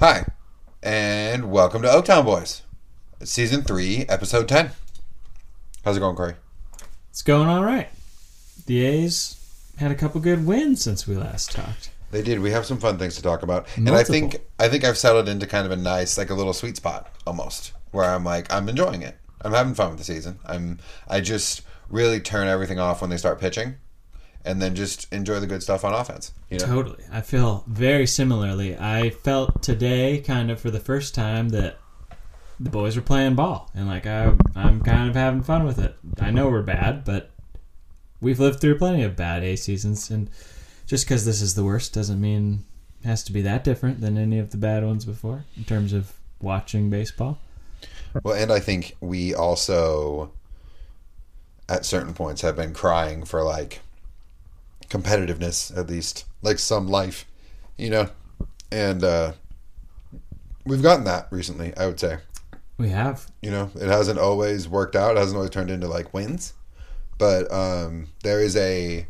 Hi, and welcome to Oaktown Boys, Season 3, Episode 10. How's it going, Corey? It's going all right. The A's had a couple good wins since we last talked. They did. We have some fun things to talk about, and I think I think I've settled into kind of a nice, like a little sweet spot almost, where I'm like I'm enjoying it. I'm having fun with the season. I'm I just really turn everything off when they start pitching, and then just enjoy the good stuff on offense. You know, Totally. I feel very similarly. I felt today, kind of for the first time, that the boys were playing ball, and like I, I'm kind of having fun with it. I know we're bad, but we've lived through plenty of bad A seasons, and just because this is the worst doesn't mean it has to be that different than any of the bad ones before in terms of watching baseball. Well, and I think we also, at certain points, have been crying for like competitiveness, at least, like some life, you know? And uh, we've gotten that recently, I would say. We have. You know, it hasn't always worked out, it hasn't always turned into like wins, but um, there is a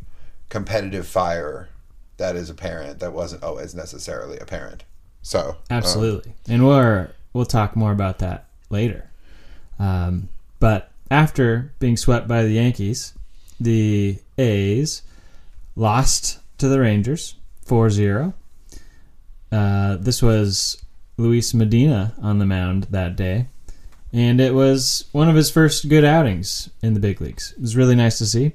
competitive fire that is apparent that wasn't always necessarily apparent. So, um, Absolutely, and we're we'll talk more about that later. Um, but after being swept by the Yankees, the A's lost to the Rangers 4-0. Uh, this was Luis Medina on the mound that day, and it was one of his first good outings in the big leagues. It was really nice to see.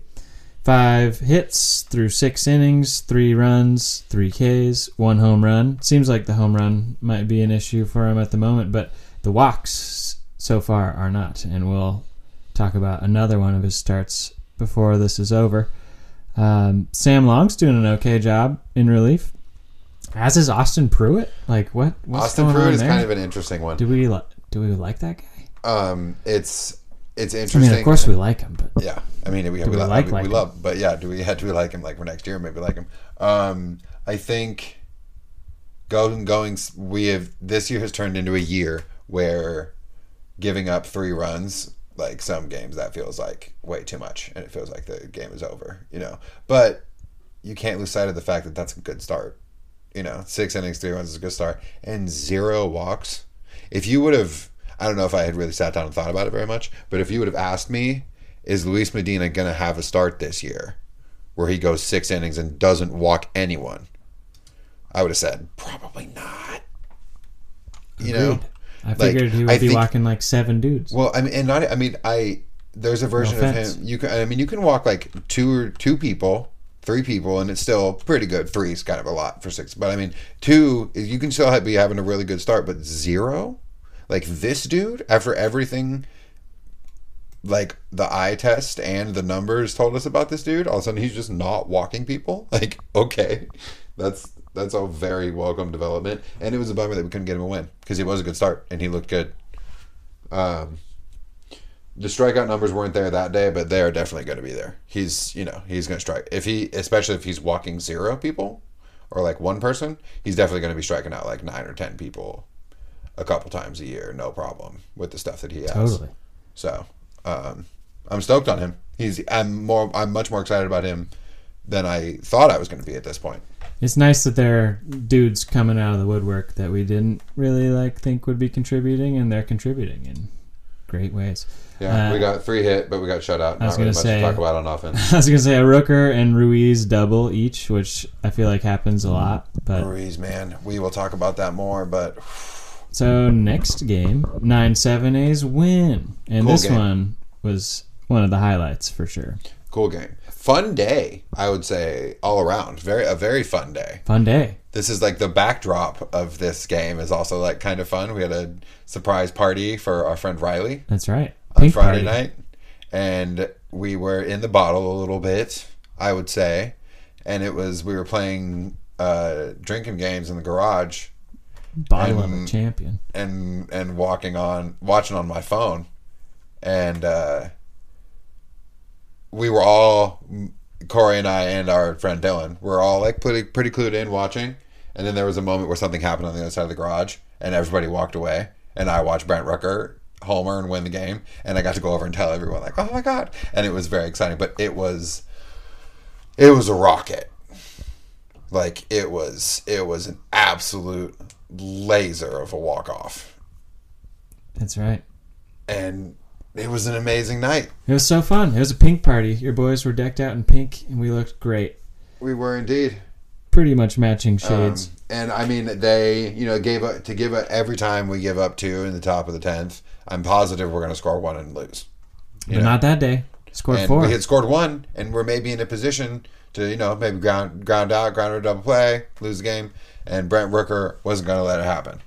Five hits through six innings, three runs, three Ks, one home run. Seems like the home run might be an issue for him at the moment, but the walks so far are not. And we'll talk about another one of his starts before this is over. Um, Sam Long's doing an okay job in relief. As is Austin Pruitt. Like what? What's Austin Pruitt is there? kind of an interesting one. do we li- do we like that guy? Um, it's it's I interesting. mean, of course we like him, but Yeah, I mean, we, we, we like- we, like we him? love, but yeah, do we yeah, do we like him like for next year? Maybe like him. Um, I think going going we have this year has turned into a year where giving up three runs like some games that feels like way too much, and it feels like the game is over. You know, but you can't lose sight of the fact that that's a good start. You know, six innings, three runs is a good start, and zero walks. If you would have, I don't know if I had really sat down and thought about it very much, but if you would have asked me, is Luis Medina going to have a start this year where he goes six innings and doesn't walk anyone? I would have said, probably not. You know? I Like, figured he would I be think- walking like seven dudes. Well, I mean, and not. I mean, I there's a version of him. You can. I mean, you can walk like two or two people, three people, and it's still pretty good. Three is kind of a lot for six, but I mean, two you can still have, be having a really good start. But zero, like this dude, after everything, like the eye test and the numbers told us about this dude, all of a sudden he's just not walking people. Like, okay, that's that's a very welcome development, and it was a bummer that we couldn't get him a win because he was a good start and he looked good. Um, the strikeout numbers weren't there that day, but they are definitely going to be there. He's, you know, he's going to strike if he, especially if he's walking zero people or like one person, he's definitely going to be striking out like nine or ten people a couple times a year, no problem with the stuff that he has. Totally. So, um, I'm stoked on him. He's, I'm more, I'm much more excited about him than I thought I was going to be at this point. It's nice that there are dudes coming out of the woodwork that we didn't really like think would be contributing, and they're contributing in great ways. Yeah, Uh, we got three hit, but we got shut out. I was Not really gonna much say- to talk about on offense. I was gonna say a Rooker and Ruiz double each, which I feel like happens a lot. But Ruiz, man, we will talk about that more. But so next game, nine seven A's win, and Cool this game. one was one of the highlights for sure. cool game, fun day. I would say all around, very a very fun day. Fun day. This is like the backdrop of this game is also like kind of fun. We had a surprise party for our friend Riley That's right. on Pink Friday party. night, and we were in the bottle a little bit, I would say, and it was we were playing uh, drinking games in the garage Bottle of a champion. and and walking on watching on my phone, and uh, we were all Corey and I and our friend Dylan we were all like pretty pretty clued in watching, and then there was a moment where something happened on the other side of the garage, and everybody walked away, and I watched Brent Rooker homer and win the game, and I got to go over and tell everyone like, oh my god, and it was very exciting, but it was it was a rocket. Like it was it was an absolute laser of a walk off. That's right. And it was an amazing night. It was so fun. It was a pink party. Your boys were decked out in pink, and we looked great. We were indeed. Pretty much matching Um, shades. and I mean, they, you know, gave up to give up every time we give up two in the top of the tenth. I'm positive we're going to score one and lose. but not that day. Scored and four. we had scored one, and we're maybe in a position to, you know, maybe ground ground out, ground or double play, lose the game. And Brent Rooker wasn't going to let it happen.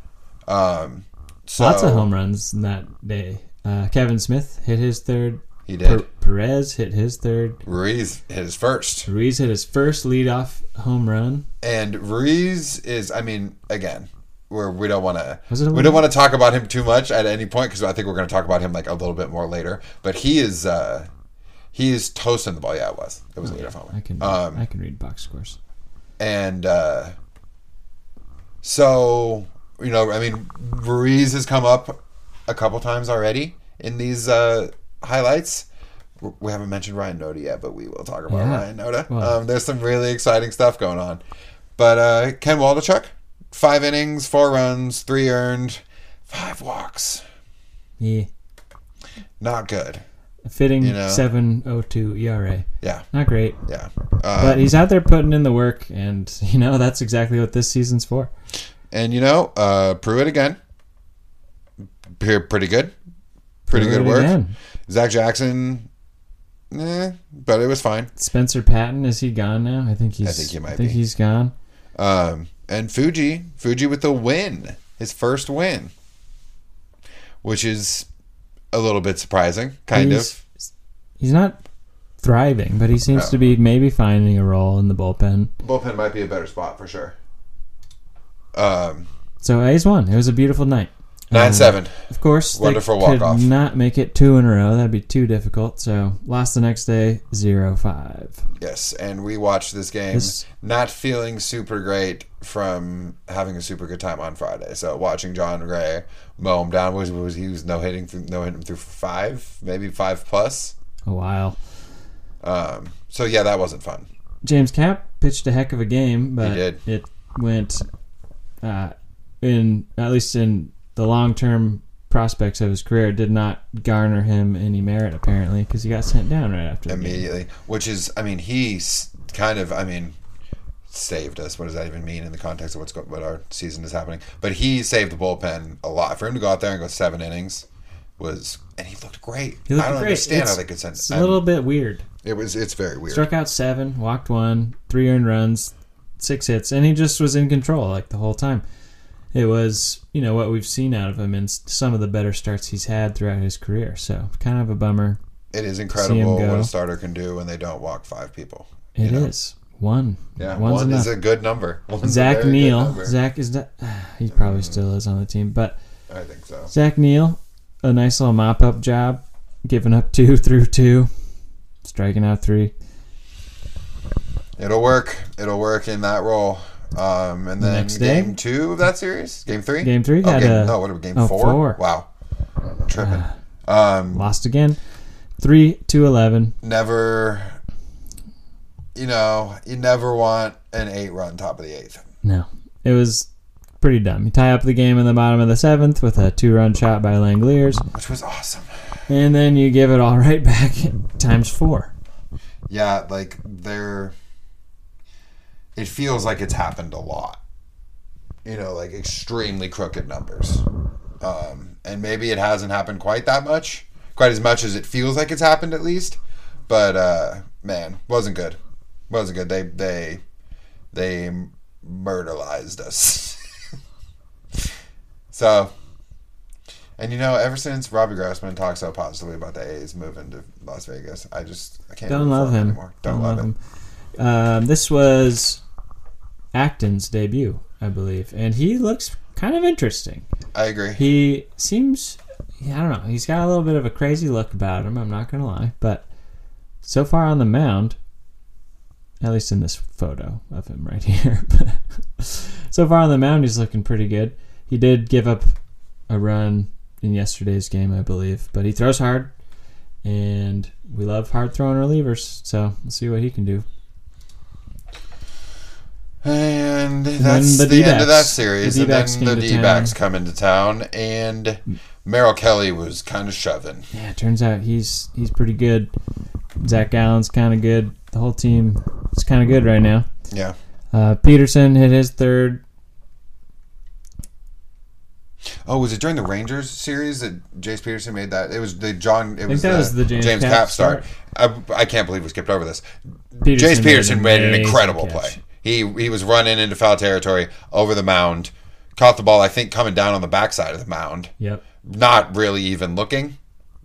Um, so Lots of home runs in that day. Uh, Kevin Smith hit his third. He did. Per- Perez hit his third. Ruiz hit his first. Ruiz hit his first leadoff home run. And Ruiz is, I mean, again, where we don't want to, Was it a we don't want to talk about him too much at any point because I think we're going to talk about him like a little bit more later. But he is, uh he is toasting the ball. Yeah, it was. It was a leadoff homer. I can Um, I can read box scores. and uh, so you know, I mean, Ruiz has come up a couple times already in these uh, highlights. We haven't mentioned Ryan Noda yet, but we will talk about Yeah. Ryan Noda. Well- um, there's some really exciting stuff going on. But uh, Ken Waldichuk, five innings, four runs, three earned, five walks. Yeah. Not good. A fitting You know. 702 ERA. Yeah, Not great. yeah. Uh, But he's out there putting in the work, and, you know, that's exactly what this season's for. and you know, uh, Pruitt again. Pre- Pretty good. Pretty Pruitt good work. again. Zach Jackson, eh, but it was fine. Spencer Patton, is he gone now? I think he's. I think he might I think be. he's gone. Um, and Fuji, Fuji with the win, his first win, which is a little bit surprising, kind he's, of. He's not thriving, but he seems No. to be maybe finding a role in the bullpen. Bullpen might be a better spot for sure. Um, So A's won. It was a beautiful night. Nine Um, seven. Of course, Wonderful walk-off. not make it two in a row. That'd be too difficult. So lost the next day, zero five. Yes, and we watched this game, This- not feeling super great from having a super good time on Friday. So watching Jon Gray mow him down was was he was no hitting through no hitting through five, maybe five plus. A while. Um, so yeah, that wasn't fun. James Cap pitched a heck of a game, but it went uh, in at least in the long term prospects of his career did not garner him any merit apparently because he got sent down right after immediately, which is, I mean, he's kind of, I mean, saved us. What does that even mean in the context of what's go- what our season is happening? But he saved the bullpen a lot. For him to go out there and go seven innings was, and he looked great. He looked I don't great. understand It's- how they could send. It's a little bit weird. It was. It's very weird. Struck out seven, walked one, three earned runs, six hits, and he just was in control like the whole time. It was, you know, what we've seen out of him and some of the better starts he's had throughout his career. So kind of a bummer. It is incredible what a starter can do when they don't walk five people. It is know? one. Yeah, One's one enough. is a good number. One's Zach Neal. Zach is. not- He probably mm. still is on the team, but I think so. Zach Neal, a nice little mop up job, giving up two through two, striking out three. It'll work. It'll work in that role. Um, and then next day? game two of that series, game three, Game three Oh, had game, a- no, what are we? Game oh, four? four. Wow, tripping. um, Lost again, three to eleven. never. you know, you never want an eight run top of the eighth. No, it was pretty dumb. You tie up the game in the bottom of the seventh with a two-run shot by Langeliers, Which was awesome. and then you give it all right back times four. Yeah, like they're. It feels like it's happened a lot. You know, like extremely crooked numbers. Um, and maybe it hasn't happened quite that much, quite as much as it feels like it's happened at least. But uh, man, wasn't good. Wasn't good. They they they murderized us. so, and you know, ever since Robbie Grossman talked so positively about the A's moving to Las Vegas, I just I can't Don't love him. anymore. Don't, love him. Um, this was Acton's debut, I believe, and he looks kind of interesting. I agree. He seems, I don't know, he's got a little bit of a crazy look about him. I'm not gonna lie, but so far on the mound, at least in this photo of him right here, so far on the mound, he's looking pretty good. He did give up a run in yesterday's game, I believe, but he throws hard, and we love hard throwing relievers. So we'll see what he can do. And that's the the, end of that series. The and then the D backs come into town, and Merrill Kelly was kind of shoving. Yeah, it turns out he's he's pretty good. Zach Allen's kind of good. The whole team is kind of good right now. Yeah. Uh, Peterson hit his third. Oh, was it during the Rangers series that Jace Peterson made that? It was the John. It was, that was the James Cap Cap start. I, I can't believe we skipped over this. Peterson Jace Peterson made an incredible catch. play. He he was running into foul territory over the mound, caught the ball. I think coming down on the backside of the mound. Yep. not really even looking.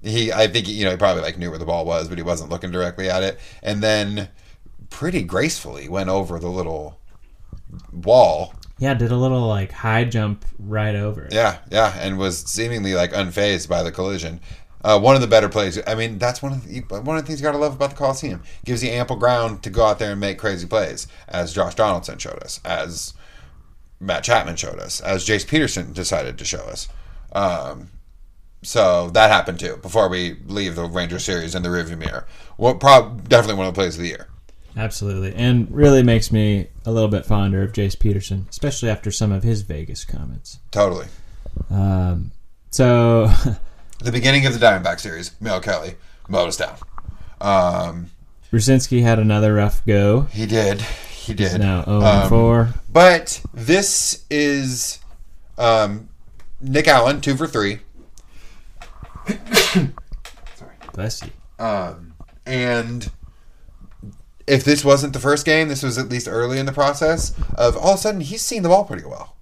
He, I think, you know, he probably like knew where the ball was, but he wasn't looking directly at it. And then, pretty gracefully, went over the little wall. Yeah, did a little like high jump right over it. Yeah, yeah, and was seemingly like unfazed by the collision. Uh, one of the better plays. I mean, that's one of the, one of the things you got to love about the Coliseum. Gives you ample ground to go out there and make crazy plays, as Josh Donaldson showed us, as Matt Chapman showed us, as Jace Peterson decided to show us. Um, so that happened too before we leave the Ranger series in the rearview mirror. Well, prob- definitely one of the plays of the year. Absolutely, and really makes me a little bit fonder of Jace Peterson, especially after some of his Vegas comments. Totally. Um, so The beginning of the Diamondback series, Merrill Kelly mowed us down. Um, Rucinski had another rough go. he did. He He's did. now 0 Um, 4. But this is um, Nick Allen, two for three. Sorry. Bless you. Um, and if this wasn't the first game, this was at least early in the process of all of a sudden he's seen the ball pretty well.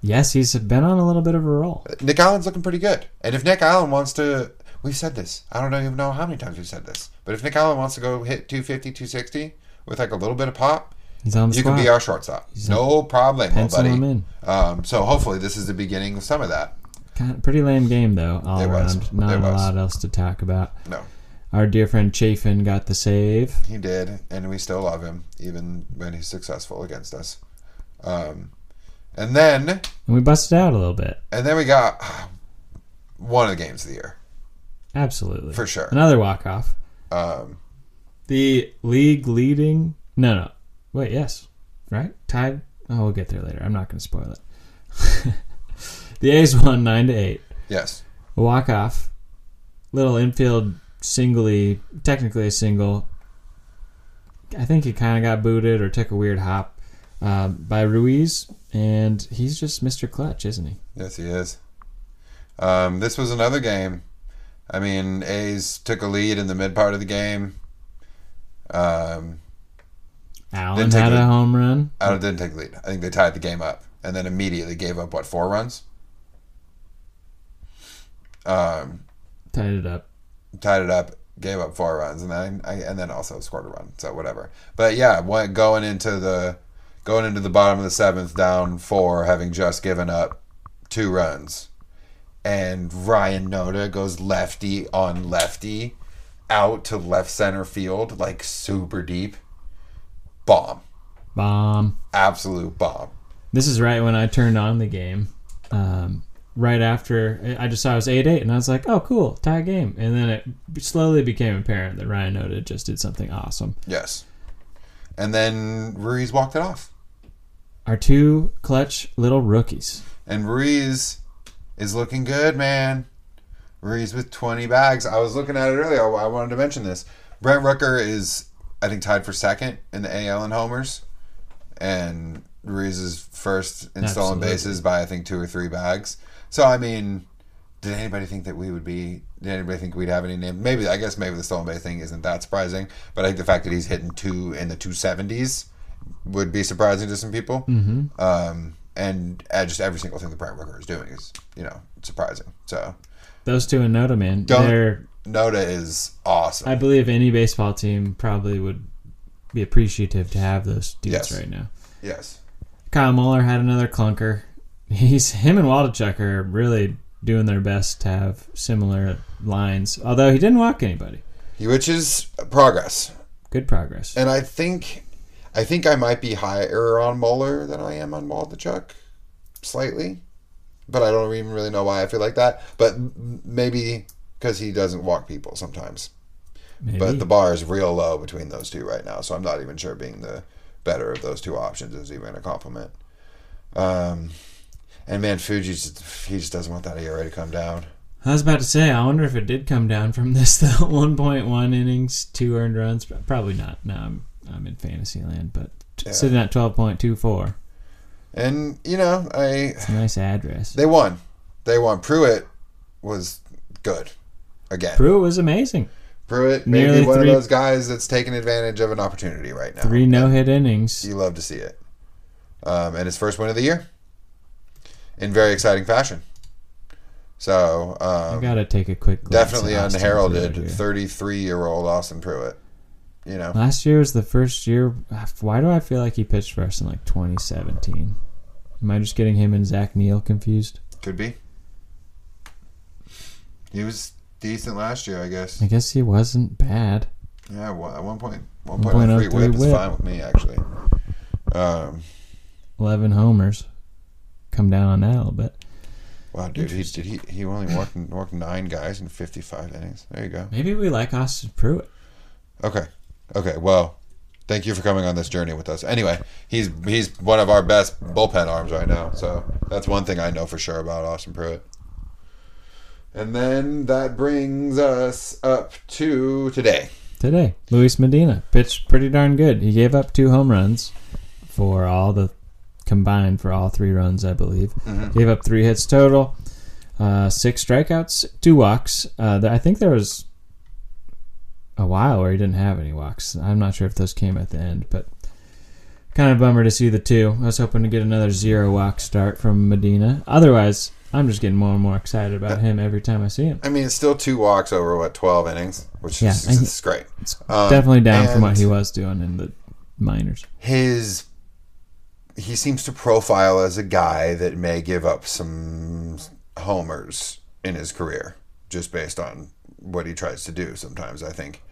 Yes, he's been on a little bit of a roll. Nick Allen's looking pretty good. And if Nick Allen wants to, we've said this. I don't even know how many times we've said this. But if Nick Allen wants to go hit 250, 260 with like a little bit of pop, He's on the you squad. can be our shortstop. no problem, buddy. him in. Um, so hopefully this is the beginning of some of that. Kind of pretty lame game though, all It was. around. Not It a was. lot else to talk about. No, Our dear friend Chafin got the save. he did, and we still love him even when he's successful against us. Um, and then, And we busted out a little bit. and then we got one of the games of the year Absolutely. for sure. Another walk off. Um, The league leading no no. Wait, yes. Right? Tied oh we'll get there later. I'm not gonna spoil it. the A's won nine to eight. yes, A walk off. Little infield singly technically a single. I think he kinda got booted or took a weird hop uh, by Ruiz and he's just Mr. Clutch, isn't he? yes, he is. Um, this was another game. I mean, A's took a lead in the mid part of the game. Um, Allen had a home run. I didn't take the lead. I think they tied the game up, and then immediately gave up what four runs. Um, Tied it up. tied it up, gave up four runs, and then I, and then also scored a run. So whatever. But yeah, going into the going into the bottom of the seventh, down four, having just given up two runs, and Ryan Noda goes lefty on lefty, out to left center field, like super deep. Bomb, Bomb. absolute bomb. This is right when I turned on the game. Um, right after I just saw it was eight eight, and I was like, "Oh, cool, tie game." And then it slowly became apparent that Ryan Noda just did something awesome. Yes. and then Ruiz walked it off. Our two clutch little rookies. And Ruiz is looking good, man. Ruiz with 20 bags. I was looking at it earlier. I wanted to mention this. Brent Rooker is, I think, tied for second in the AL in homers. And Ruiz is first in stolen bases by, I think, two or three bags. So, I mean, did anybody think that we would be, did anybody think we'd have any name? Maybe, I guess maybe the stolen base thing isn't that surprising. But I think the fact that he's hitting two in the 270s would be surprising to some people. Mm-hmm. Um, and uh, just every single thing the Brent Rooker is doing is, you know, surprising. So, Those two in Noda, man. Don't- They're Noda is awesome. I believe any baseball team probably would be appreciative to have those dudes Yes. right now. yes. Kyle Muller had another clunker. He's him and Waldichuk are really doing their best to have similar lines. Although he didn't walk anybody. Which is progress. Good progress. And I think I think I might be higher on Muller than I am on Waldichuk. Slightly. But I don't even really know why I feel like that. But maybe because he doesn't walk people sometimes. Maybe. But the bar is real low between those two right now. So I'm not even sure being the better of those two options is even a compliment. Um, and man, Fuji just, he just doesn't want that ERA to come down. I was about to say, I wonder if it did come down from this though. 1.1 innings, two earned runs. but Probably not. No, I'm I'm in Fantasyland, but Yeah. sitting at 12.24. And you know, I It's a nice address. they won. They won. Pruitt was good again. Pruitt was amazing. Pruitt Nearly maybe one three- of those guys that's taking advantage of an opportunity right now. Three no hit innings. You love to see it. Um, and his first win of the year in very exciting fashion. So I um, gotta take a quick definitely at Austin Pruitt unheralded 33 year old Austin Pruitt. You know, Last year was the first year. Why do I feel like he pitched for us in like 2017? Am I just getting him and Zach Neal confused? could be. He was decent last year, I guess. I guess he wasn't bad. Yeah, one- at one point, 1.03 1.03 whip is fine with me, actually. Um, 11 homers. Come down on that a little bit. wow, dude, he did he he only walked walked nine guys in 55 innings. There you go. Maybe we like Austin Pruitt. Okay, okay. Well, thank you for coming on this journey with us. Anyway, he's he's one of our best bullpen arms right now. So that's one thing I know for sure about Austin Pruitt. And then that brings us up to today. Today, Luis Medina pitched pretty darn good. He gave up two home runs for all the combined for all three runs, I believe. Gave up three hits total, uh, six strikeouts, two walks. Uh, I think there was a while where he didn't have any walks. I'm not sure if those came at the end, but kind of bummer to see the two. I was hoping to get another zero walk start from Medina. Otherwise, I'm just getting more and more excited about him every time I see him. I mean, it's still two walks over what 12 innings, which Yeah, is he- great. It's Um, definitely down from what he was doing in the minors. his he seems to profile as a guy that may give up some homers in his career just based on what he tries to do sometimes I think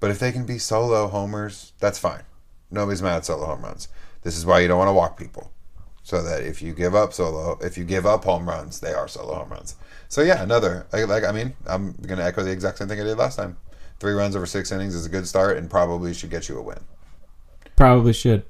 but if they can be solo homers that's fine. Nobody's mad at solo home runs. This is why you don't want to walk people. So that if you give up solo if you give up home runs they are solo home runs. So yeah another like, I mean I'm gonna echo the exact same thing I did last time. Three runs over six innings is a good start and probably should get you a win. Probably should.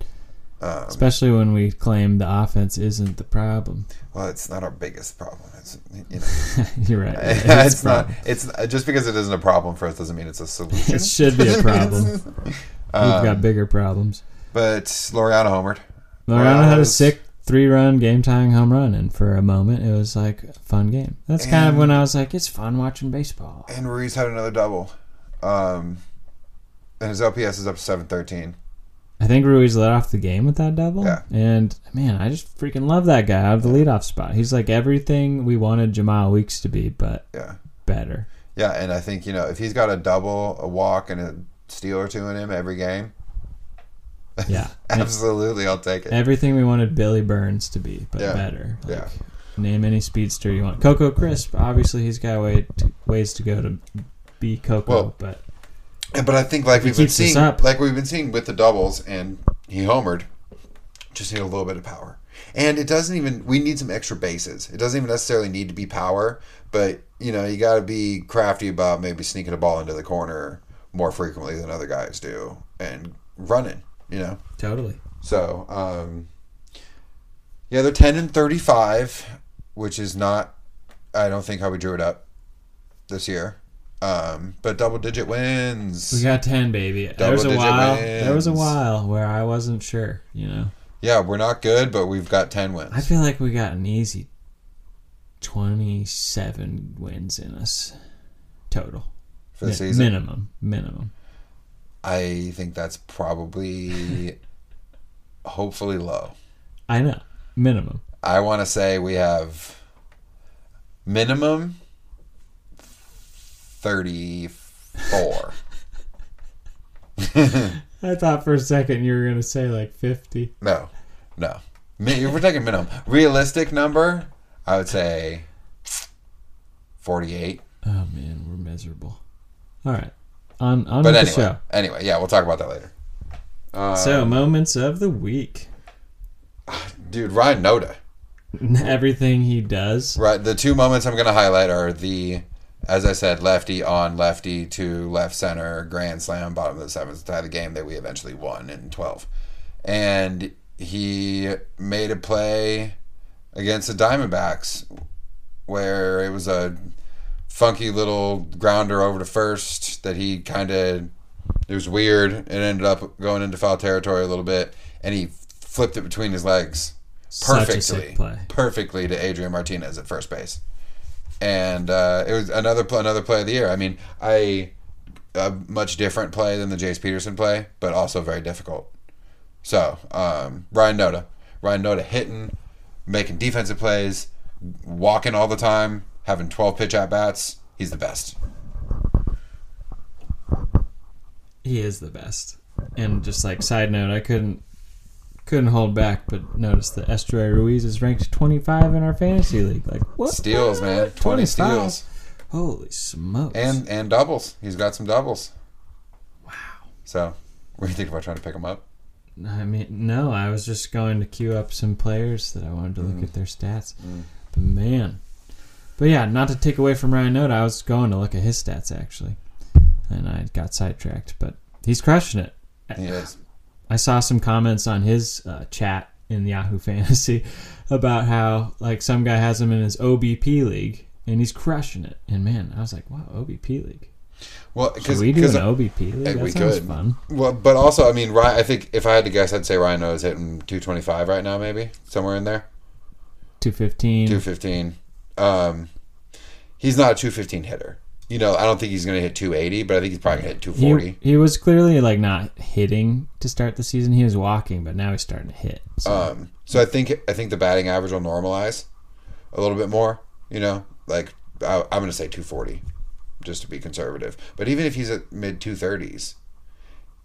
Um, Especially when we claim the offense isn't the problem. Well, it's not our biggest problem. It's you know, You're right. it's, It's, not. It's just because it isn't a problem for us doesn't mean it's a solution. It should be a problem. We've Um, got bigger problems. but Laureano homered. Laureano had a sick three-run game-tying home run, and for a moment, it was like a fun game. That's kind of when I was like, it's fun watching baseball. and Ruiz had another double. Um, and his OPS is up to seven thirteen. I think Ruiz led off the game with that double. Yeah. And man, I just freaking love that guy out of the leadoff spot. He's like everything we wanted Jemile Weeks to be, but Yeah, better. yeah, and I think you know if he's got a double, a walk, and a steal or two in him every game, Yeah. absolutely, I'll take it. everything we wanted Billy Burns to be, but Yeah. better. Like, Yeah. Name any speedster you want. Coco Crisp, obviously he's got way to, ways to go to be Coco, Well, but But I think like we've been seeing, like we've been seeing with the doubles, and he homered, just need a little bit of power. And it doesn't even. We need some extra bases. It doesn't even necessarily need to be power, but you know you got to be crafty about maybe sneaking a ball into the corner more frequently than other guys do, and running. You know. Totally. So, um, yeah, they're 10 and 35, which is not, I don't think how we drew it up this year. Um, but double digit wins. We got ten, baby. there was a while. There was a while where I wasn't sure. You know, yeah, we're not good, but we've got 10 wins. I feel like we got an easy twenty-seven wins in us total for the season. Minimum, minimum. I think that's probably, hopefully, low. I know, minimum. I want to say we have minimum 34. I thought for a second you were gonna say like fifty. No, no. Mi- We're taking minimum. Realistic number, I would say 48. Oh man, we're miserable. All right, on on But with anyway, the show. anyway, yeah, we'll talk about that later. Uh, So moments of the week. dude, Ryan Noda. Everything he does. Right, the two moments I'm going to highlight are the, as I said, lefty on lefty to left center grand slam, bottom of the seventh to tie the game that we eventually won in 12. And he made a play against the Diamondbacks where it was a funky little grounder over to first that he kind of, it was weird. It ended up going into foul territory a little bit, and he flipped it between his legs perfectly, a sick play. perfectly to Adrian Martinez at first base, and uh, it was another another play of the year. I mean, I a much different play than the Jace Peterson play, but also very difficult. So um, Ryan Noda, Ryan Noda hitting, making defensive plays, walking all the time, having twelve pitch at bats. He's the best. He is the best. And just like side note, I couldn't couldn't hold back, but notice that Esteury Ruiz is ranked 25 in our fantasy league. Like what? Steals, man, twenty 25? steals Holy smokes! and and doubles. He's got some doubles. Wow. So, what do you think about trying to pick him up? I mean, no, I was just going to queue up some players that I wanted to look mm. at their stats. Mm. But man, but yeah, not to take away from Ryan Noda, I was going to look at his stats actually, and I got sidetracked. But he's crushing it. He is. I saw some comments on his uh, chat in Yahoo Fantasy about how like some guy has him in his OBP league and he's crushing it. And man, I was like, wow, OBP league. Well, because we do an OBP league? That we sounds could. fun. Well, but also, I mean, Ryan. I think if I had to guess, I'd say Ryan Noda's hitting 225 right now, maybe somewhere in there. Two fifteen. 215. Um, he's not a 215 hitter. You know, I don't think he's going to hit 280, but I think he's probably going to hit 240. He, he was clearly like not hitting to start the season. He was walking, but now he's starting to hit. So Um, so I think I think the batting average will normalize a little bit more. You know, like I, I'm going to say 240, just to be conservative. But even if he's at mid 230s,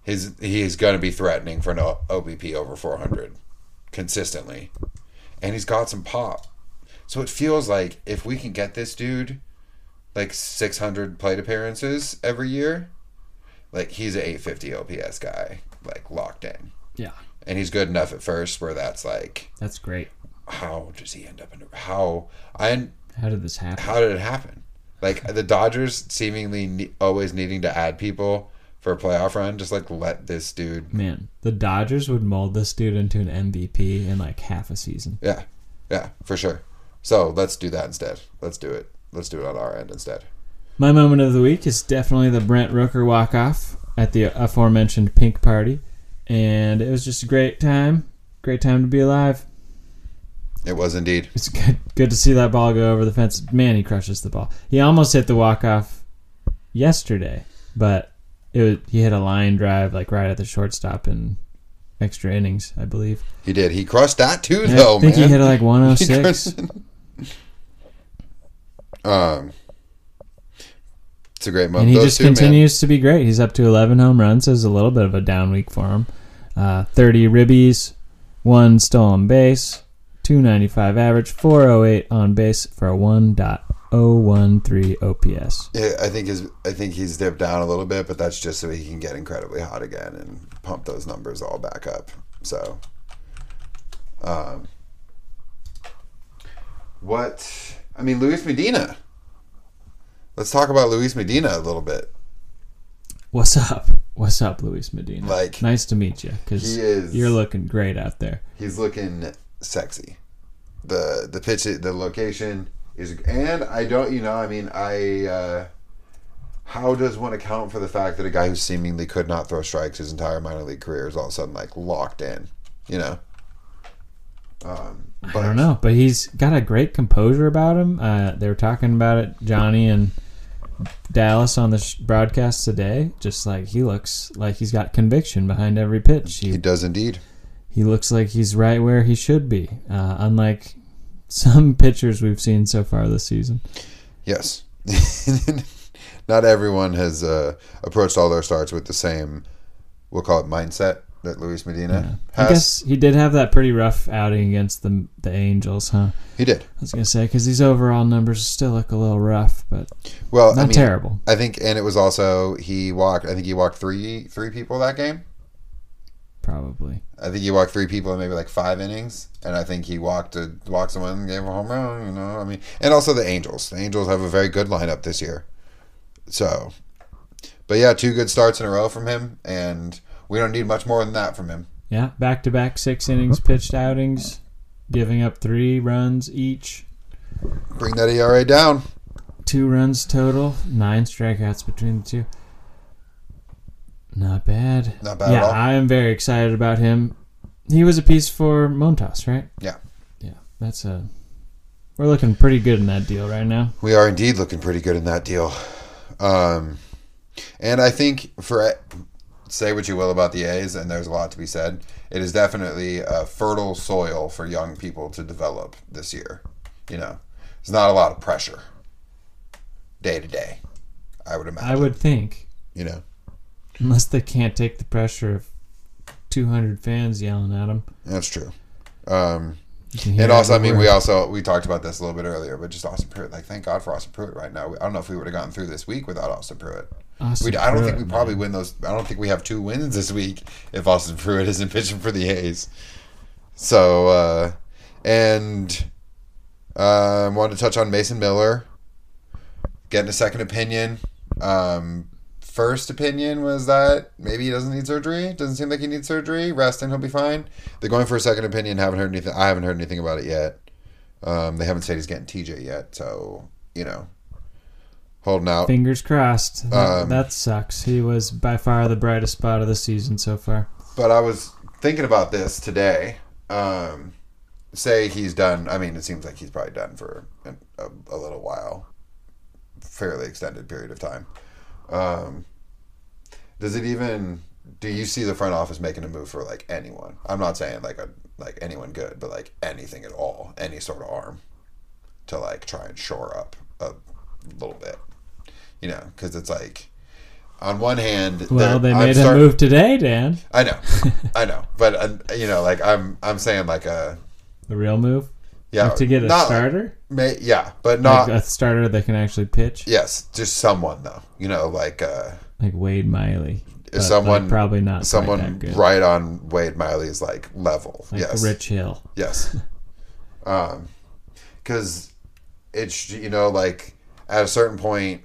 his he is going to be threatening for an OBP over 400 consistently, and he's got some pop. So it feels like if we can get this dude like 600 plate appearances every year, like he's an 850 OPS guy, like locked in. Yeah, and he's good enough at first where that's like that's great. how does he end up in how I How did this happen? how did it happen? Like the Dodgers seemingly ne- always needing to add people for a playoff run just like let this dude Man, the Dodgers would mold this dude into an MVP in like half a season. yeah. Yeah for sure. So let's do that instead. Let's do it let's do it on our end instead My moment of the week is definitely the Brent Rooker walk off at the aforementioned pink party. And it was just a great time. Great time to be alive. it was indeed It's good good to see that ball go over the fence. Man, he crushes the ball. He almost hit the walk off yesterday, but it was, he hit a line drive like right at the shortstop in extra innings, I believe. he did he crushed that too Yeah, though I think man he hit like He 106. Um it's a great moment and he Those just two, man. continues to be great. He's up to 11 home runs. So it's a little bit of a down week for him. Uh, 30 ribbies, one stolen base, 295 average, 408 on base for a 1.013 OPS. Yeah, I think his I think he's dipped down a little bit, but that's just so he can get incredibly hot again and pump those numbers all back up. So, um, what I mean, Luis Medina. Let's talk about Luis Medina a little bit. What's up? What's up, Luis Medina? Like, nice to meet you. Because you're looking great out there. He's looking sexy. The the pitch, the location is, and I don't, you know, I mean, I. Uh, how does one account for the fact that a guy who seemingly could not throw strikes his entire minor league career is all of a sudden like locked in? You know. Um, I don't know, but he's got a great composure about him. Uh, they were talking about it, Johnny and Dallas on the sh- broadcast today. Just like he looks like he's got conviction behind every pitch. He He, does indeed. he looks like he's right where he should be. Uh, unlike some pitchers we've seen so far this season. Yes. Not everyone has uh, approached all their starts with the same, we'll call it mindset that Luis Medina I has. guess he did have that pretty rough outing against the the Angels, huh? He did. I was gonna say because these overall numbers still look a little rough, but Well, not I mean, terrible. I think, and it was also he walked. I think he walked three three people that game. Probably. I think he walked three people in maybe like five innings, and I think he walked a, walked someone and gave a home run. You know, I mean, and also the Angels. The Angels have a very good lineup this year. So, but yeah, two good starts in a row from him, and we don't need much more than that from him. Yeah, back to back six innings pitched outings, giving up three runs each, Bring that ERA down. two runs total, nine strikeouts between the two. Not bad. Not bad yeah, at all. I am very excited about him. He was a piece for Montas, right? Yeah. Yeah, that's a. We're looking pretty good in that deal right now. We are indeed looking pretty good in that deal. Um, and I think for say what you will about the A's, and there's a lot to be said. It is definitely a fertile soil for young people to develop this year. You know, there's not a lot of pressure day to day. I would imagine. I would think, You know, unless they can't take the pressure of 200 fans yelling at them. that's true. Um, You can hear and also, I mean, we also we talked about this a little bit earlier, but just Austin Pruitt. Like, thank God for Austin Pruitt right now. I don't know if we would have gotten through this week without Austin Pruitt. Austin We, I don't think Pruitt, we probably win those. I don't think we have two wins this week if Austin Pruitt isn't pitching for the A's. So, uh, and uh, I wanted to touch on Mason Miller getting a second opinion. Um, first opinion was that maybe he doesn't need surgery. Doesn't seem like he needs surgery. Rest and he'll be fine. They're going for a second opinion. Haven't heard anything. I haven't heard anything about it yet. Um, they haven't said he's getting TJ yet. So you know, holding out. Fingers crossed. That, Um, that sucks. He was by far the brightest spot of the season so far. But I was thinking about this today. Um, say he's done. I mean, it seems like he's probably done for an, a, a little while, fairly extended period of time. Um, does it even? Do you see the front office making a move for like anyone? I'm not saying like a like anyone good, but like anything at all, any sort of arm to like try and shore up a little bit, you know? Because it's like. On one hand, Well, they made a move today, Dan. I know, I know, but uh, you know, like I'm, I'm saying like a The real move. yeah to get a not- starter, may, yeah, but not like a starter that can actually pitch, yes, just someone though. You know, like uh, like Wade Miley. someone like, probably not someone right on Wade Miley's like level. like yes, Rich Hill. yes, um, because it's you know like at a certain point,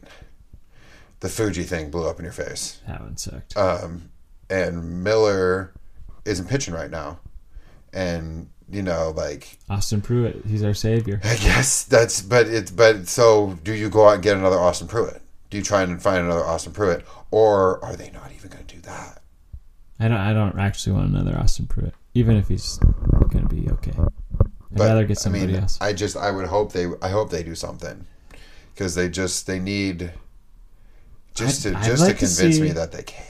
the Fuji thing blew up in your face. That one sucked. um, and Miller isn't pitching right now, and you know, like Austin Pruitt, he's our savior. I guess that's, but it's, but so do you go out and get another Austin Pruitt? Do you try and find another Austin Pruitt, or are they not even going to do that? I don't. I don't actually want another Austin Pruitt, even if he's going to be okay. I'd But, rather get I somebody mean, else. I just, I would hope they, I hope they do something, because they just, they need, just I'd- to, just like to to convince me that they care.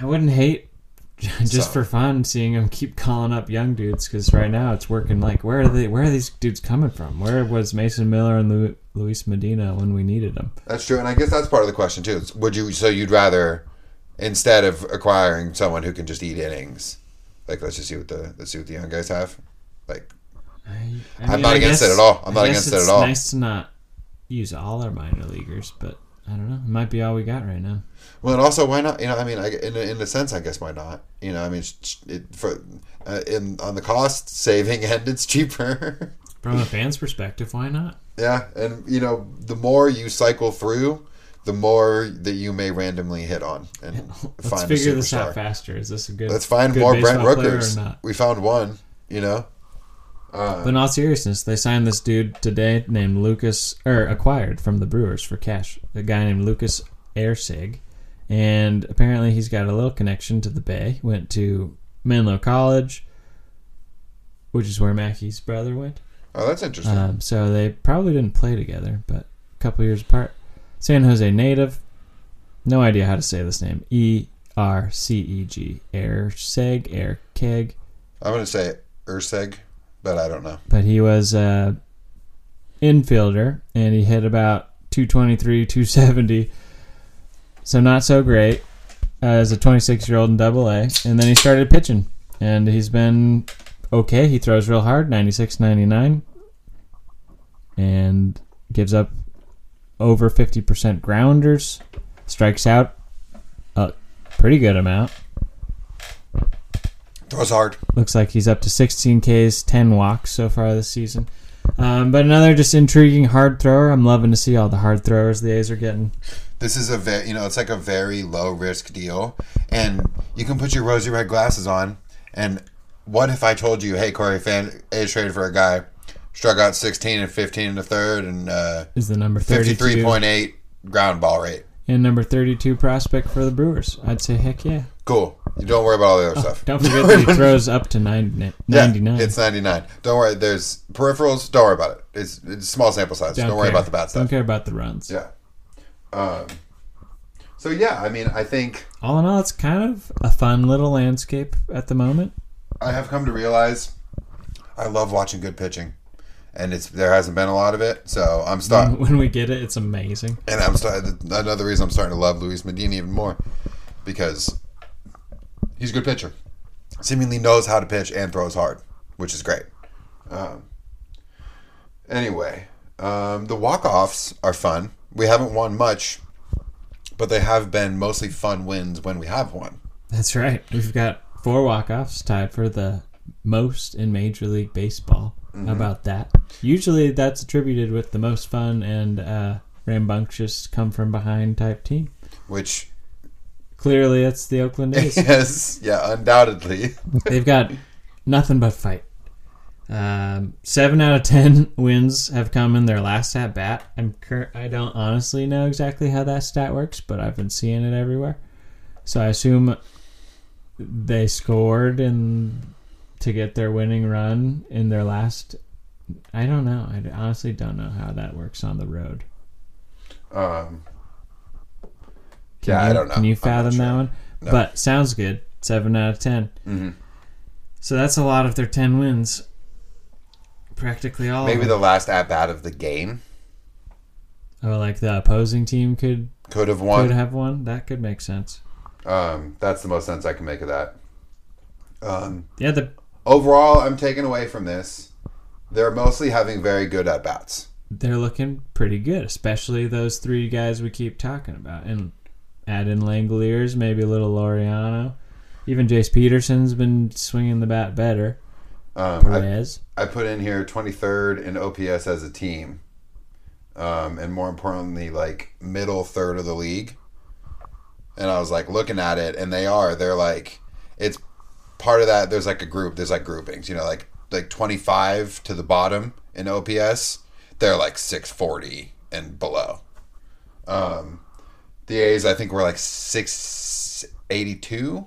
I wouldn't hate just So- for fun seeing them keep calling up young dudes because right now it's working. Like where are they? Where are these dudes coming from? Where was Mason Miller and Lu- Luis Medina when we needed them? That's true, and I guess that's part of the question too. Would you? So you'd rather, instead of acquiring someone who can just eat innings, like let's just see what the let's see what the young guys have. Like I, I I'm not against it at all. I'm I not against it at all. Nice to not use all our minor leaguers, but I don't know. It might be all we got right now. Well, and also, why not? You know, I mean, I, in a, in a sense, I guess why not? You know, I mean, it, for uh, in on the cost saving end, it's cheaper. From a fan's perspective, why not? yeah, and you know, the more you cycle through the more that you may randomly hit on and Let's find figure a this out faster. Is this a good? Let's find good more Brent Rookers. We found one. You know, But in all seriousness, they signed this dude today named Lucas, or acquired from the Brewers for cash. A guy named Lucas Erceg, and apparently he's got a little connection to the Bay. Went to Menlo College, which is where Mackey's brother went. oh, that's interesting. Um, so they probably didn't play together, but a couple years apart. San Jose native. No idea how to say this name. E R C E G. Airseg, Airkeg. I'm gonna say Urseg, but I don't know. but he was a infielder and he hit about 223 270 so not so great uh, as a 26 year old in double a. And then he started pitching and he's been okay. He throws real hard 96 99 and gives up over 50% grounders strikes out a pretty good amount Throws hard. Looks like he's up to 16 Ks, 10 walks so far this season. Um, but another just intriguing hard thrower. I'm loving to see all the hard throwers the A's are getting. This is a very, you know, it's like a very low risk deal, and you can put your rosy red glasses on. And what if I told you, hey, Corey, fan, A traded for a guy, struck out 16 and 15 in the third, and uh, Is the number 32 53.8 ground ball rate. and number 32 prospect for the Brewers? I'd say heck yeah. Cool. You don't worry about all the other stuff. Don't forget that he throws up to 90, 99. Yeah, it's 99. Don't worry. There's peripherals. Don't worry about it. It's, it's small sample size. Don't, worry care. about the bad stuff. Don't care about the runs. Yeah. Um. So yeah, I mean, I think All in all, it's kind of a fun little landscape at the moment. I have come to realize I love watching good pitching, and it's there hasn't been a lot of it. So I'm starting, When we get it, it's amazing. and I'm starting. Another reason I'm starting to love Luis Medina even more because he's a good pitcher. Seemingly knows how to pitch and throws hard, which is great. Um, anyway, um, the walk offs are fun. We haven't won much, but they have been mostly fun wins when we have won. That's right. We've got four walk-offs tied for the most in Major League Baseball. Mm-hmm. How about that? Usually that's attributed with the most fun and uh, rambunctious come from behind type team. Which, Clearly, it's the Oakland A's. yes, yeah, undoubtedly. They've got nothing but fight. Um, seven out of ten wins have come in their last at bat. I'm cur- I don't honestly know exactly how that stat works, but I've been seeing it everywhere. So I assume they scored in to get their winning run in their last. I don't know. I honestly don't know how that works on the road. Um, Can yeah, you, I don't know. Can you fathom that one? No. But sounds good. Seven out of 10 Mm-hmm. So that's a lot of their ten wins. Practically all. Maybe the last at bat of the game Oh, like the opposing team could could have could won. have won. That could make sense. Um, that's the most sense I can make of that. Um, Yeah, the overall, I'm taking away from this. They're mostly having very good at bats. they're looking pretty good, especially those three guys we keep talking about, and add in Langeliers, maybe a little Laureano. Even Jace Peterson's been swinging the bat better. Um, I, Perez. I put in here 23rd in OPS as a team, um, and more importantly, like middle third of the league. And I was like looking at it, and they are. They're like, it's part of that. There's like a group. There's like groupings. You know, like like 25 to the bottom in OPS. They're like 640 and below. Um, the A's, I think, were like 682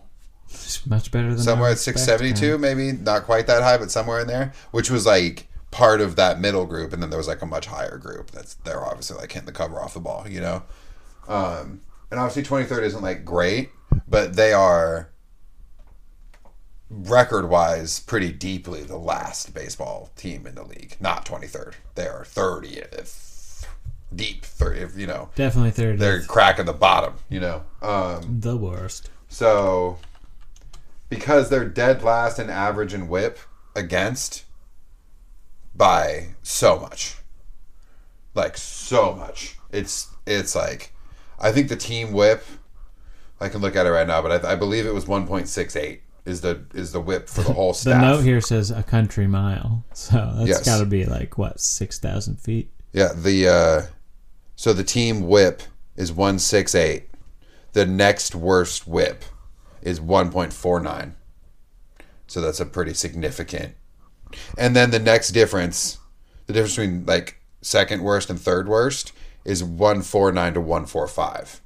It's much better than somewhere at 672 man. maybe? Not quite that high but somewhere in there which was like part of that middle group and then there was like a much higher group that's they're obviously like hitting the cover off the ball you know? Um and obviously 23rd isn't like great but they are record wise pretty deeply the last baseball team in the league not 23rd they are 30th deep 30 you know Definitely third. they're cracking the bottom you know um the worst. so, because they're dead last in average and whip against by so much, like so much. It's it's like I think the team whip. I can look at it right now, but I, I believe it was one point six eight is the is the whip for the whole staff. The note here says a country mile, so that's Yes. got to be like what six thousand feet. Yeah, the uh, so the team whip is 168. The next worst whip is 1.49. So that's a pretty significant. And then the next difference, the difference between like second worst and third worst is 149 to 145.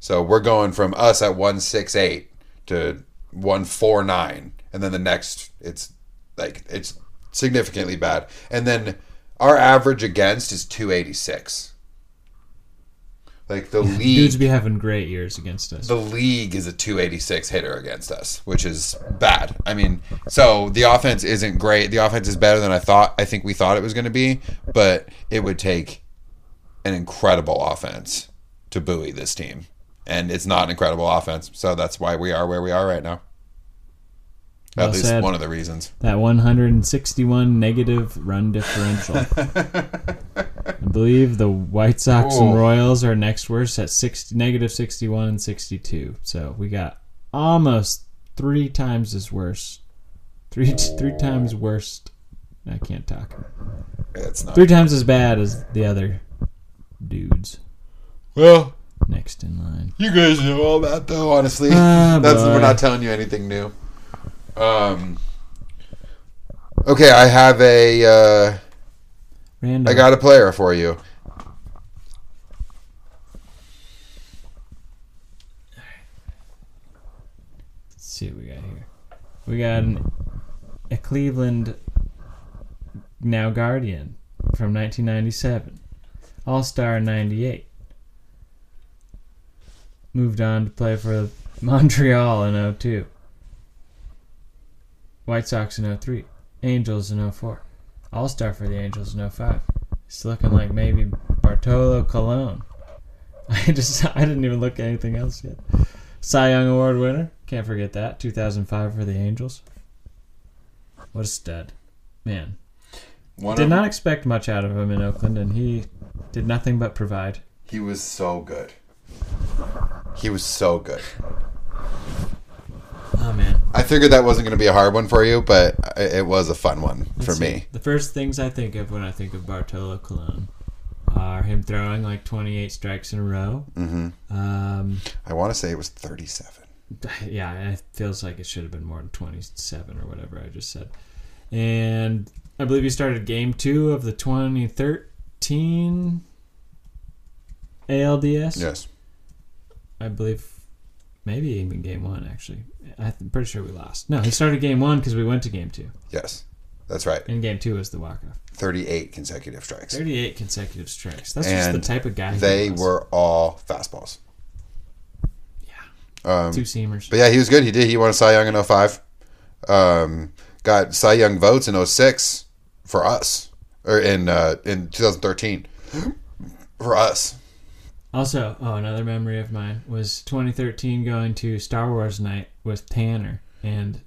So we're going from us at 168 to 149 and then the next it's like it's significantly bad. And then our average against is 286. Like the league, Dudes be having great years against us. the league is a 286 hitter against us, which is bad. I mean, so the offense isn't great. The offense is better than I thought. I think we thought it was going to be, but it would take an incredible offense to buoy this team, and it's not an incredible offense. So that's why we are where we are right now. Well At least said. one of the reasons. That 161 negative run differential. I believe the White Sox and Royals are next worst at 60, negative 61 and 62. So we got almost three times as worse. Three three times worst. I can't talk. It's not. Three times as bad as the other dudes Well, next in line. you guys know all that though. Honestly, Ah, that's we're not telling you anything new. Um. Okay, I have a. Uh, Random. I got a player for you. Let's see what we got here. We got an, a Cleveland now Guardian from 1997, All Star 98. Moved on to play for Montreal in 02, White Sox in 03, Angels in 04, All Star for the Angels in 05. It's looking like maybe Bartolo Colon. I just I didn't even look at anything else yet. Cy Young Award winner. Can't forget that. 2005 for the Angels. What a stud. Man. One Did of- not expect much out of him in Oakland, and he did nothing but provide. He was so good. He was so good. Oh, man. I figured that wasn't going to be a hard one for you, but it was a fun one Let's for see. me. The first things I think of when I think of Bartolo Colon are him throwing like 28 strikes in a row. Mm-hmm. Um, I want to say it was 37. yeah, it feels like it should have been more than 27 or whatever I just said. And I believe he started game two of the 2013 ALDS. Yes. I believe maybe even game one, actually. I'm pretty sure we lost. No, he started game one because we went to game two. Yes. That's right. And game two was the walk-off. 38 consecutive strikes. 38 consecutive strikes. That's just the type of guy he They were all fastballs. Yeah. Two seamers. But yeah, he was good. He did. He won a Cy Young in 05. Um, got Cy Young votes in 06 for us. Or in uh, in 2013. For us. Also, oh, another memory of mine was 2013 going to Star Wars night with Tanner, and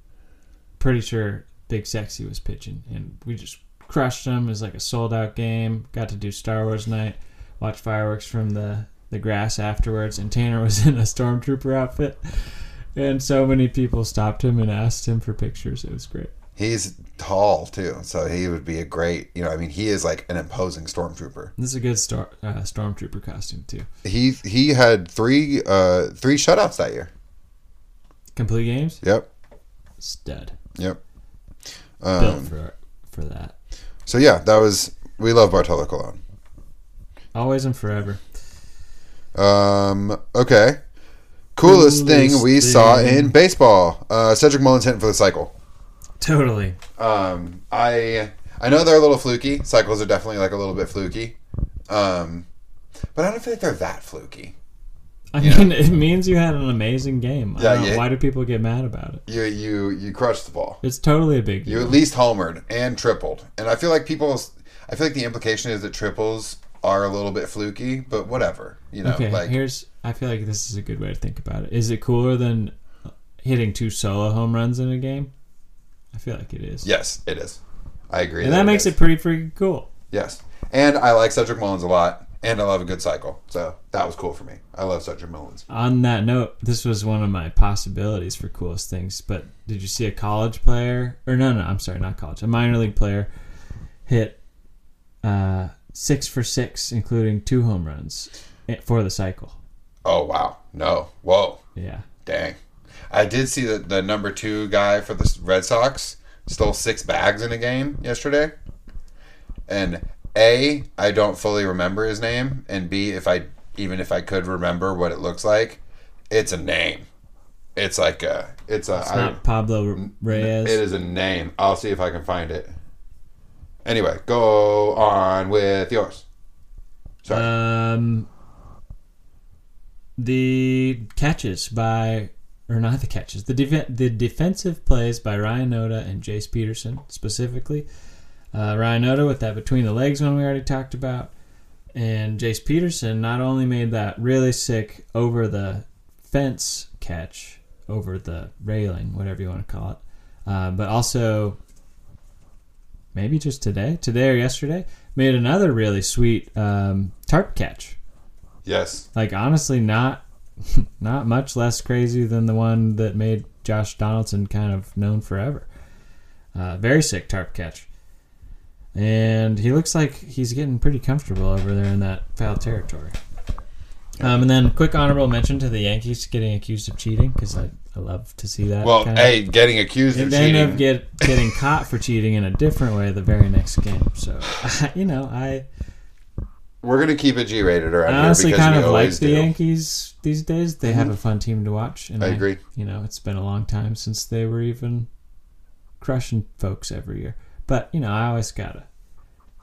pretty sure Big Sexy was pitching, and we just crushed them. It was like a sold out game. Got to do Star Wars night, watch fireworks from the the grass afterwards, and Tanner was in a stormtrooper outfit, and so many people stopped him and asked him for pictures. It was great. He's tall too, so he would be a great. You know, I mean, he is like an imposing stormtrooper. This is a good star, uh, stormtrooper costume too. He he had three uh three shutouts that year. Complete games, Yep, stud, yep. built Um, for for that. so yeah, that was we love Bartolo Colon. Always and forever. Um, okay. Coolest, thing Coolest we saw in baseball. Uh, Cedric Mullins hitting for the cycle. Totally. Um, I I know they're a little fluky. Cycles are definitely like a little bit fluky. Um, but I don't feel like they're that fluky. I Yeah. mean, it means you had an amazing game. Yeah. Why do people get mad about it? You you you crushed the ball. It's totally a big You deal. at least homered and tripled. And I feel like people. I feel like the implication is that triples are a little bit fluky, but whatever. You know, okay, like here's. I feel like this is a good way to think about it. Is it cooler than hitting two solo home runs in a game? I feel like it is. yes, it is. I agree. And that makes is. it pretty freaking cool. Yes. And I like Cedric Mullins a lot. And I love a good cycle. So that was cool for me. I love Cedric Mullins. On that note, this was one of my possibilities for coolest things. But did you see a college player? Or no, no, I'm sorry, not college. A minor league player hit uh, six for six, including two home runs for the cycle. Oh wow, no, whoa, Yeah. dang! I did see that the number two guy for the Red Sox stole six bags in a game yesterday, and a I don't fully remember his name, and b if I even if I could remember what it looks like, it's a name. It's like a it's a It's I- not Pablo Reyes. It is a name. I'll see if I can find it. Anyway, go on with yours. Sorry. Um, the catches by, or not the catches, the def- the defensive plays by Ryan Noda and Jace Peterson specifically. Uh, Ryan Noda with that between the legs one we already talked about, and Jace Peterson not only made that really sick over the fence catch over the railing, whatever you want to call it, uh, but also maybe just today, today or yesterday, made another really sweet um, tarp catch. yes. Like honestly, not not much less crazy than the one that made Josh Donaldson kind of known forever. Uh, very sick tarp catch, and he looks like he's getting pretty comfortable over there in that foul territory. Um, and then quick honorable mention to the Yankees getting accused of cheating because I, I love to see that. Well, hey, getting accused of and then cheating. of get getting caught for cheating in a different way the very next game. So, you know, I we're gonna keep it G-rated around I honestly here because kind we of like always the do. Yankees these days. They have mhm. a fun team to watch. And I agree. You know, it's been a long time since they were even crushing folks every year. But you know, I always gotta,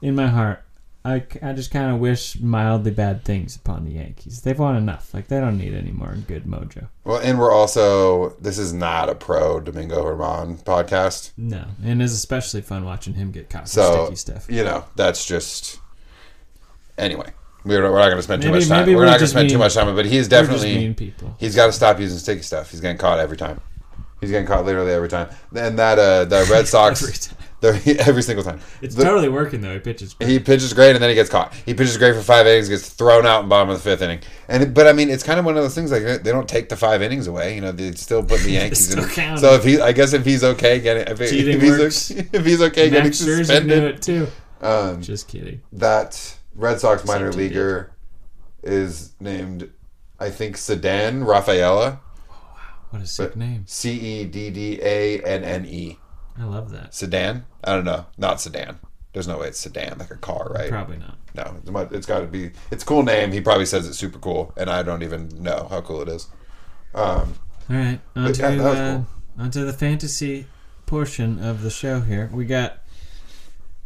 in my heart, I, I just kind of wish mildly bad things upon the Yankees. They've won enough. Like they don't need any more good mojo. Well, and we're also this is not a pro Domingo Germán podcast, No, and it's especially fun watching him get caught for so sticky stuff. you know that's just anyway. We're, we're not going to spend too Maybe- much time. We're we're not going to spend too much time, but he's definitely mean. He's got to stop using sticky stuff. He's getting caught every time. He's getting caught literally every time. And that uh, the Red Sox Every time. every single time. It's The- totally working though. He pitches. great. he pitches great and then he gets caught. He pitches great for five innings, gets thrown out in bottom of the fifth inning. And but I mean, it's kind of one of those things like they don't take the five innings away. You know, they still put the Yankees in. still count So if he, I guess if he's okay getting, if, if he's if he's okay getting Max Scherzer suspended, it too. um, Just kidding. that Red Sox minor leaguer is named, I think Ceddanne Rafaela. What a sick name. C E D D A N N E. I love that. Sedan? I don't know. Not sedan. There's no way it's sedan, like a car, right? Probably not. No, it's mu- it's got to be. It's a cool name. He probably says it's super cool, and I don't even know how cool it is. Um, All right, on But to, yeah, that was uh, cool. on to the fantasy portion of the show here. We got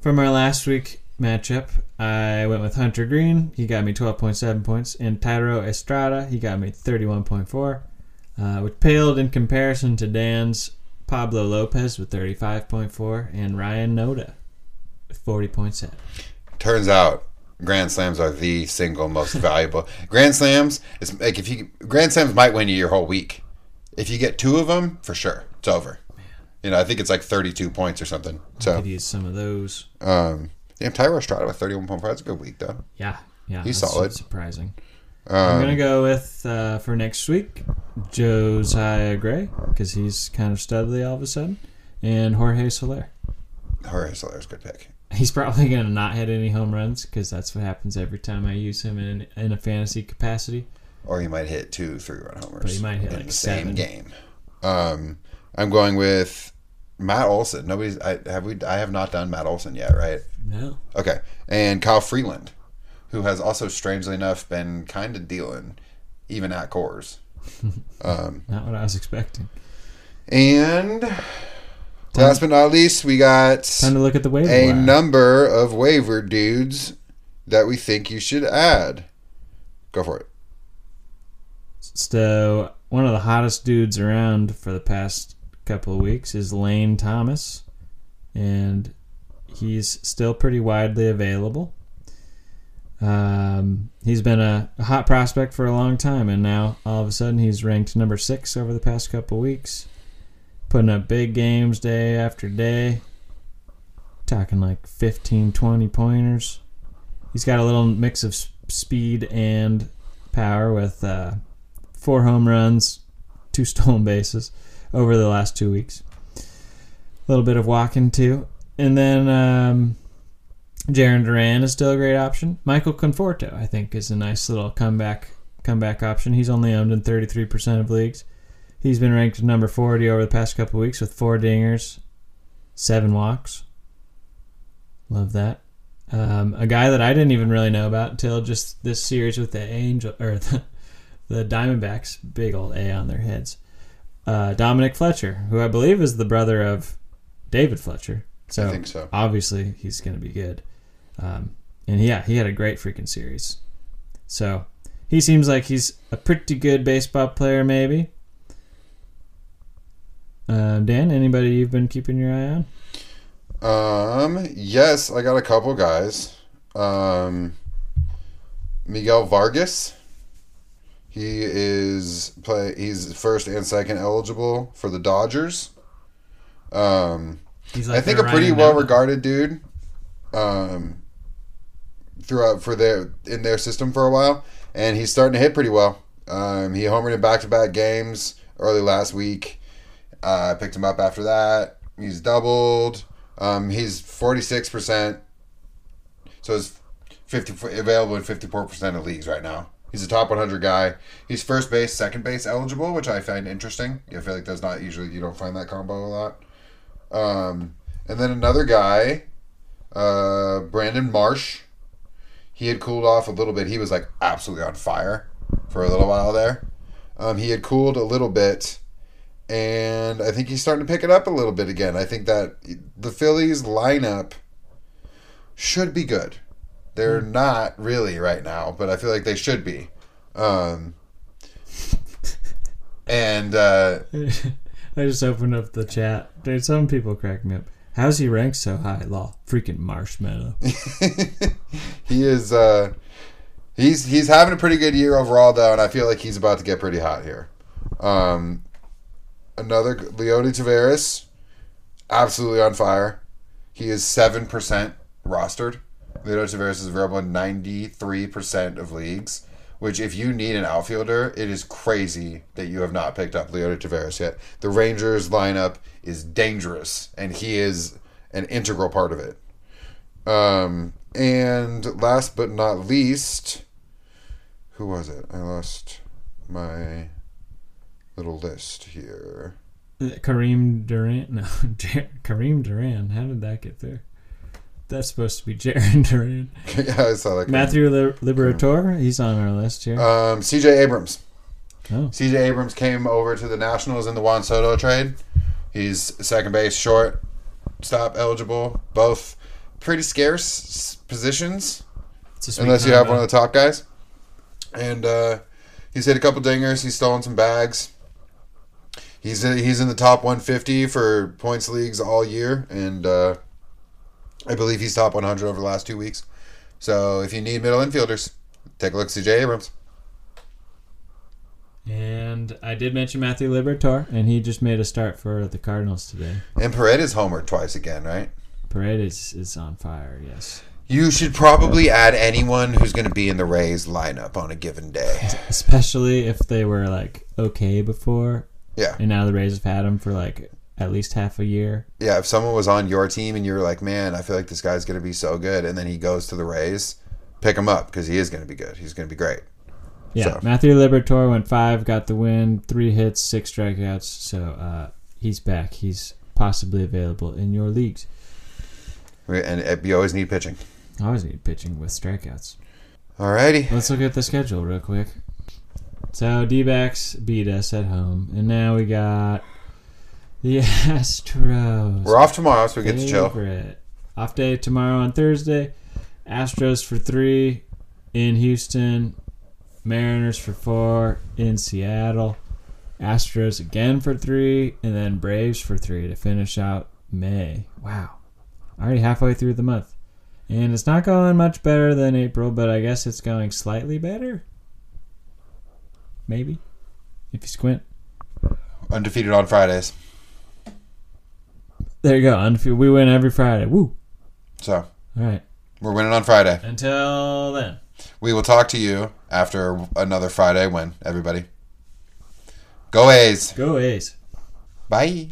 from our last week matchup, I went with Hunter Greene. He got me 12.7 points. And Thairo Estrada, he got me 31.4, uh, which paled in comparison to Dan's Pablo Lopez with 35.4 and Ryan Noda with 40.7. turns out Grand Slams are the single most valuable. Grand Slams is like if you Grand Slams might win you your whole week. If you get two of them, for sure, it's over. You know, I think it's like 32 points or something. So, Could use some of those. um, damn, Thairo Estrada with 31.5. That's a good week, though. Yeah, yeah, He's that's solid. Surprising. Um, I'm gonna go with uh, for next week Josiah Gray because he's kind of studly all of a sudden, and Jorge Soler. Jorge Soler's a good pick. He's probably gonna not hit any home runs because that's what happens every time I use him in in a fantasy capacity. Or he might hit two three run homers. But he might hit in like the seven. same game. Um, I'm going with Matt Olson. Nobody's. I have we. I have not done Matt Olson yet, right? No, Okay, and Kyle Freeland, who has also strangely enough been kind of dealing, even at Coors. Um, not what I was expecting. and last but not least, we got Time to look at the waiver a wire. number of waiver dudes that we think you should add. Go for it. So one of the hottest dudes around for the past couple of weeks is Lane Thomas, and he's still pretty widely available. Um, he's been a, a hot prospect for a long time, and now all of a sudden he's ranked number six over the past couple weeks, putting up big games day after day. Talking like 15, 20 pointers. He's got a little mix of speed and power with uh, four home runs, two stolen bases over the last two weeks. A little bit of walking too, and then um, Jarren Duran is still a great option. Michael Conforto, I think, is a nice little comeback comeback option. He's only owned in 33% of leagues. He's been ranked number 40 over the past couple weeks with four dingers, seven walks. Love that. Um, a guy that I didn't even really know about until just this series with the Angel or the, the Diamondbacks, big old A on their heads. Uh, Dominic Fletcher, who I believe is the brother of David Fletcher. So, I think so. obviously he's going to be good. Um, and yeah, he had a great freaking series. So he seems like he's a pretty good baseball player, maybe. Uh, Dan, anybody you've been keeping your eye on? Um, yes, I got a couple guys. Um, Miguel Vargas. He is play. He's first and second eligible for the Dodgers. Um, He's I think a pretty well regarded dude. Um, throughout for their in their system for a while, and he's starting to hit pretty well. Um, he homered in back to back games early last week. Uh, I picked him up after that. He's doubled. Um, he's forty six percent. So it's fifty available in fifty four percent of leagues right now. He's a top one hundred guy. He's first base, second base eligible, which I find interesting. I feel like that's not usually you don't find that combo a lot. Um, and then another guy, uh, Brandon Marsh. He had cooled off a little bit. He was like absolutely on fire for a little while there. Um, he had cooled a little bit, and I think he's starting to pick it up a little bit again. I think that the Phillies lineup should be good. They're not really right now, but I feel like they should be. Um, and uh, I just opened up the chat. Dude, some people crack me up. How's he ranked so high? Law. Freaking marshmallow. he is uh he's he's having a pretty good year overall though and i feel like he's about to get pretty hot here um another leody taveras absolutely on fire he is 7% rostered leody taveras is available in 93% of leagues which if you need an outfielder it is crazy that you have not picked up leody taveras yet the rangers lineup is dangerous and he is an integral part of it um, and last but not least, who was it? I lost my little list here. Kareem Durant? No, Kareem Durant. How did that get there? That's supposed to be Jarren Durant. yeah, I saw that. Matthew Li- Liberatore. He's on our list here. Um, CJ Abrams. oh, CJ Abrams came over to the Nationals in the Juan Soto trade. He's second base, short, stop eligible. Both pretty scarce positions. it's a sweet unless you have one of the top guys. And uh, he's hit a couple dingers. He's stolen some bags. He's in, he's in the top 150 for points leagues all year, and uh, I believe he's top 100 over the last two weeks. So if you need middle infielders, take a look at CJ Abrams. And I did mention Matthew Liberatore, and he just made a start for the Cardinals today. And Paredes homered twice again, right? Paredes is on fire. Yes, You should probably add anyone who's going to be in the Rays lineup on a given day. especially if they were like okay before, Yeah. and now the Rays have had him for like at least half a year. Yeah, if someone was on your team and you're like, man, I feel like this guy's going to be so good, and then he goes to the Rays, pick him up because he is going to be good. He's going to be great. Yeah, So- Matthew Liberatore went five, got the win, three hits, six strikeouts. So uh, he's back. He's possibly available in your leagues. And uh, you always need pitching. I always need pitching with strikeouts. Alrighty. Let's look at the schedule real quick. So D backs beat us at home, and now we got the Astros. We're off tomorrow, so we get to chill. Off day tomorrow on Thursday. Astros for three in Houston. Mariners for four in Seattle. Astros again for three, and then Braves for three to finish out May. Wow. Already halfway through the month. And it's not going much better than April, but I guess it's going slightly better. Maybe. If you squint. Undefeated on Fridays. There you go. Unfe- We win every Friday. Woo. So All right. we're winning on Friday. Until then. We will talk to you after another Friday win, everybody. Go A's. Go A's. Bye.